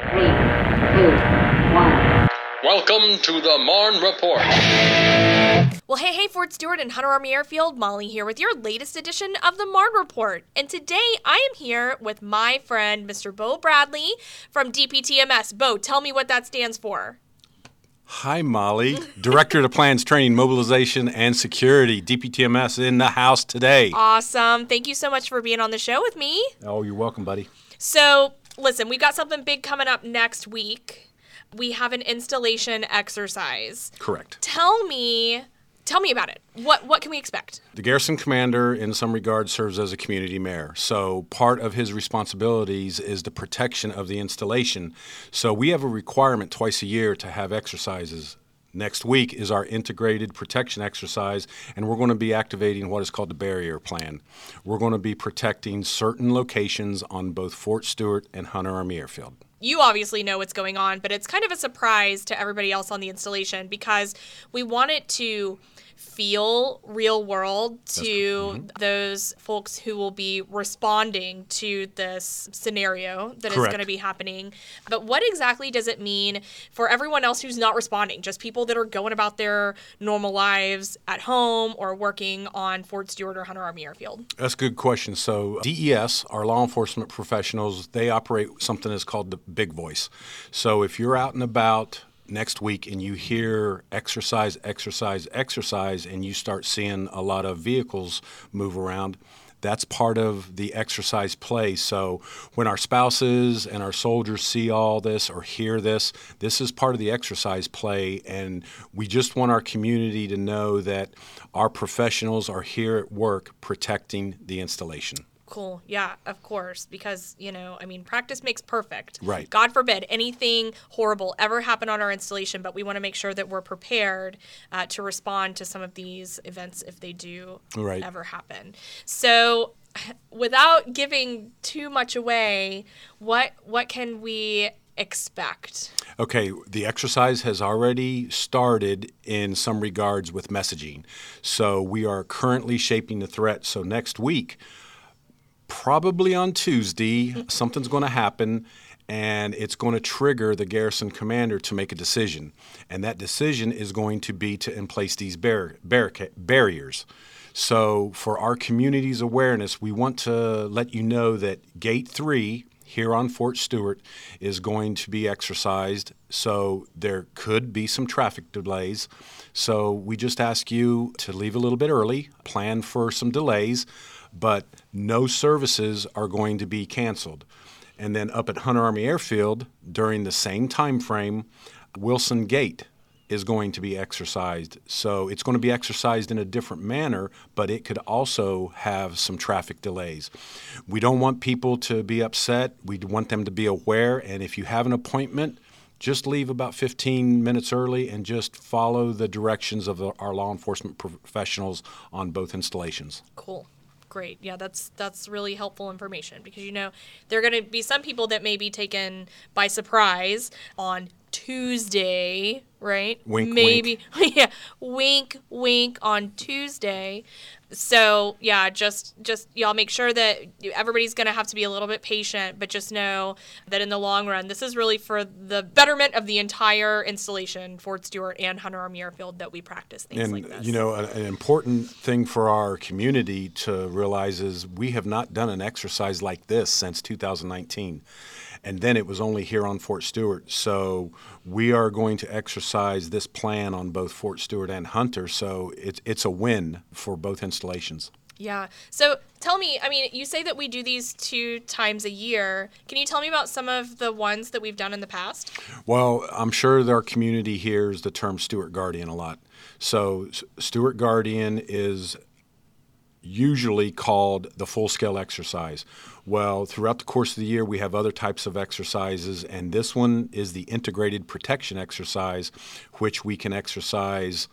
Three, two, one. Welcome to the Marne Report. Well, hey, hey, Fort Stewart and Hunter Army Airfield, Molly here with your latest edition of the Marne Report. And today I am here with my friend, Mr. Beau Bradley from DPTMS. Beau, tell me what that stands for. Hi, Molly, Director of Plans, Training, Mobilization, and Security, DPTMS in the house today. Awesome. Thank you so much for being on the show with me. Oh, you're welcome, buddy. So, listen, we've got something big coming up next week. We have an installation exercise. Correct. Tell me, tell me about it. What what can we expect? The garrison commander, in some regards, serves as a community mayor. So, part of his responsibilities is the protection of the installation. So, we have a requirement twice a year to have exercises. Next week is our integrated protection exercise, and we're going to be activating what is called the barrier plan. We're going to be protecting certain locations on both Fort Stewart and Hunter Army Airfield. you obviously know what's going on, but it's kind of a surprise to everybody else on the installation because we want it to feel real world to mm-hmm. those folks who will be responding to this scenario that is Correct. going to be happening. But what exactly does it mean for everyone else who's not responding? Just people that are going about their normal lives at home or working on Fort Stewart or Hunter Army Airfield? That's a good question. So, DES, our law enforcement professionals, they operate something that's called the big voice. So, if you're out and about next week and you hear exercise, exercise, exercise, and you start seeing a lot of vehicles move around, that's part of the exercise play. So when our spouses and our soldiers see all this or hear this, this is part of the exercise play. And we just want our community to know that our professionals are here at work protecting the installation. Cool. Yeah, of course. Because, you know, I mean, practice makes perfect. Right. God forbid anything horrible ever happen on our installation, but we want to make sure that we're prepared uh, to respond to some of these events if they do Right. ever happen. So, without giving too much away, what what can we expect? Okay, the exercise has already started in some regards with messaging. So we are currently shaping the threat. So next week, probably on Tuesday, something's going to happen and it's going to trigger the garrison commander to make a decision. And that decision is going to be to in place these bar- barriers. So, for our community's awareness, we want to let you know that Gate 3 here on Fort Stewart is going to be exercised. So, there could be some traffic delays. So, we just ask you to leave a little bit early, plan for some delays, but no services are going to be canceled. And then up at Hunter Army Airfield during the same time frame, Wilson Gate is going to be exercised. So it's going to be exercised in a different manner, but it could also have some traffic delays. We don't want people to be upset. We want them to be aware. And if you have an appointment, just leave about 15 minutes early and just follow the directions of our law enforcement professionals on both installations. Cool. Great. Yeah, that's that's really helpful information because you know there are going to be some people that may be taken by surprise on Tuesday, right? Wink, Maybe yeah, wink wink on Tuesday. So, yeah, just just y'all make sure that everybody's going to have to be a little bit patient, but just know that in the long run this is really for the betterment of the entire installation, Fort Stewart and Hunter Army Airfield that we practice things And like this. you know, an important thing for our community to realize is we have not done an exercise like this since 2019. And then it was only here on Fort Stewart. So we are going to exercise this plan on both Fort Stewart and Hunter. So it's it's a win for both installations. Yeah. So tell me, I mean, you say that we do these two times a year. Can you tell me about some of the ones that we've done in the past? Well, I'm sure that our community hears the term Stewart Guardian a lot. So Stewart Guardian is usually called the full scale exercise. Well, throughout the course of the year, we have other types of exercises, and this one is the integrated protection exercise, which we can exercise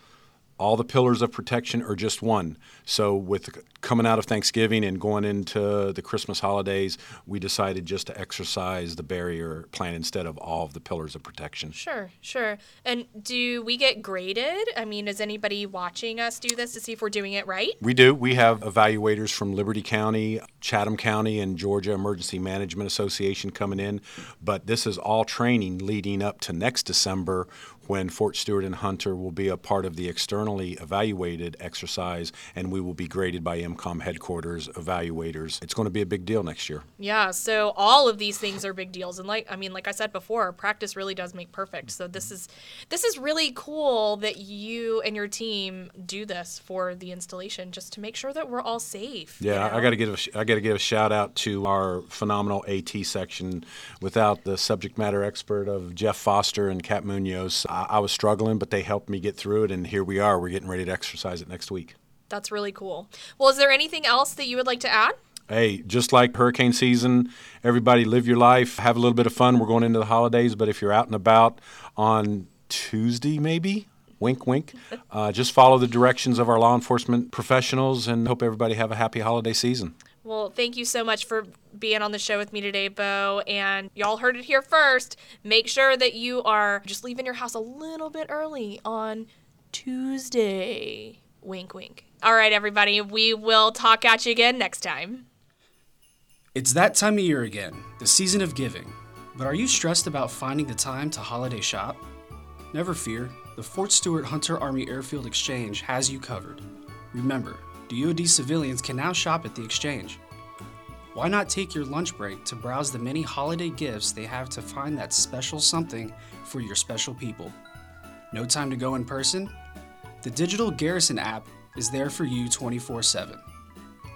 all the pillars of protection or just one. So, with coming out of Thanksgiving and going into the Christmas holidays, we decided just to exercise the barrier plan instead of all of the pillars of protection. Sure, sure. And do we get graded? I mean, is anybody watching us do this to see if we're doing it right? We do. We have evaluators from Liberty County, Chatham County, and Georgia Emergency Management Association coming in. But this is all training leading up to next December when Fort Stewart and Hunter will be a part of the externally evaluated exercise and we will be graded by IMCOM headquarters evaluators. It's going to be a big deal next year. Yeah, so all of these things are big deals and like I mean like I said before, practice really does make perfect. So this is this is really cool that you and your team do this for the installation just to make sure that we're all safe. you Yeah, I got to give a, I got to give a shout out to our phenomenal AT section. Without the subject matter expert of Jeff Foster and Kat Munoz, I, I was struggling, but they helped me get through it, and here we are. We're getting ready to exercise it next week. That's really cool. Well, is there anything else that you would like to add? Hey, just like hurricane season, everybody live your life, have a little bit of fun. We're going into the holidays, but if you're out and about on Tuesday, maybe, wink, wink, uh, just follow the directions of our law enforcement professionals and hope everybody have a happy holiday season. Well, thank you so much for being on the show with me today, Beau. And y'all heard it here first. Make sure that you are just leaving your house a little bit early on Tuesday. Wink, wink. All right, everybody. We will talk at you again next time. It's that time of year again, the season of giving. But are you stressed about finding the time to holiday shop? Never fear, the Fort Stewart Hunter Army Airfield Exchange has you covered. Remember, DoD civilians can now shop at the exchange. Why not take your lunch break to browse the many holiday gifts they have to find that special something for your special people? No time to go in person? The digital Garrison app is there for you 24 7.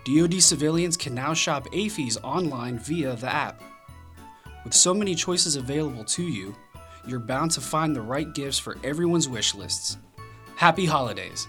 DoD civilians can now shop AAFES online via the app. With so many choices available to you, you're bound to find the right gifts for everyone's wish lists. Happy holidays!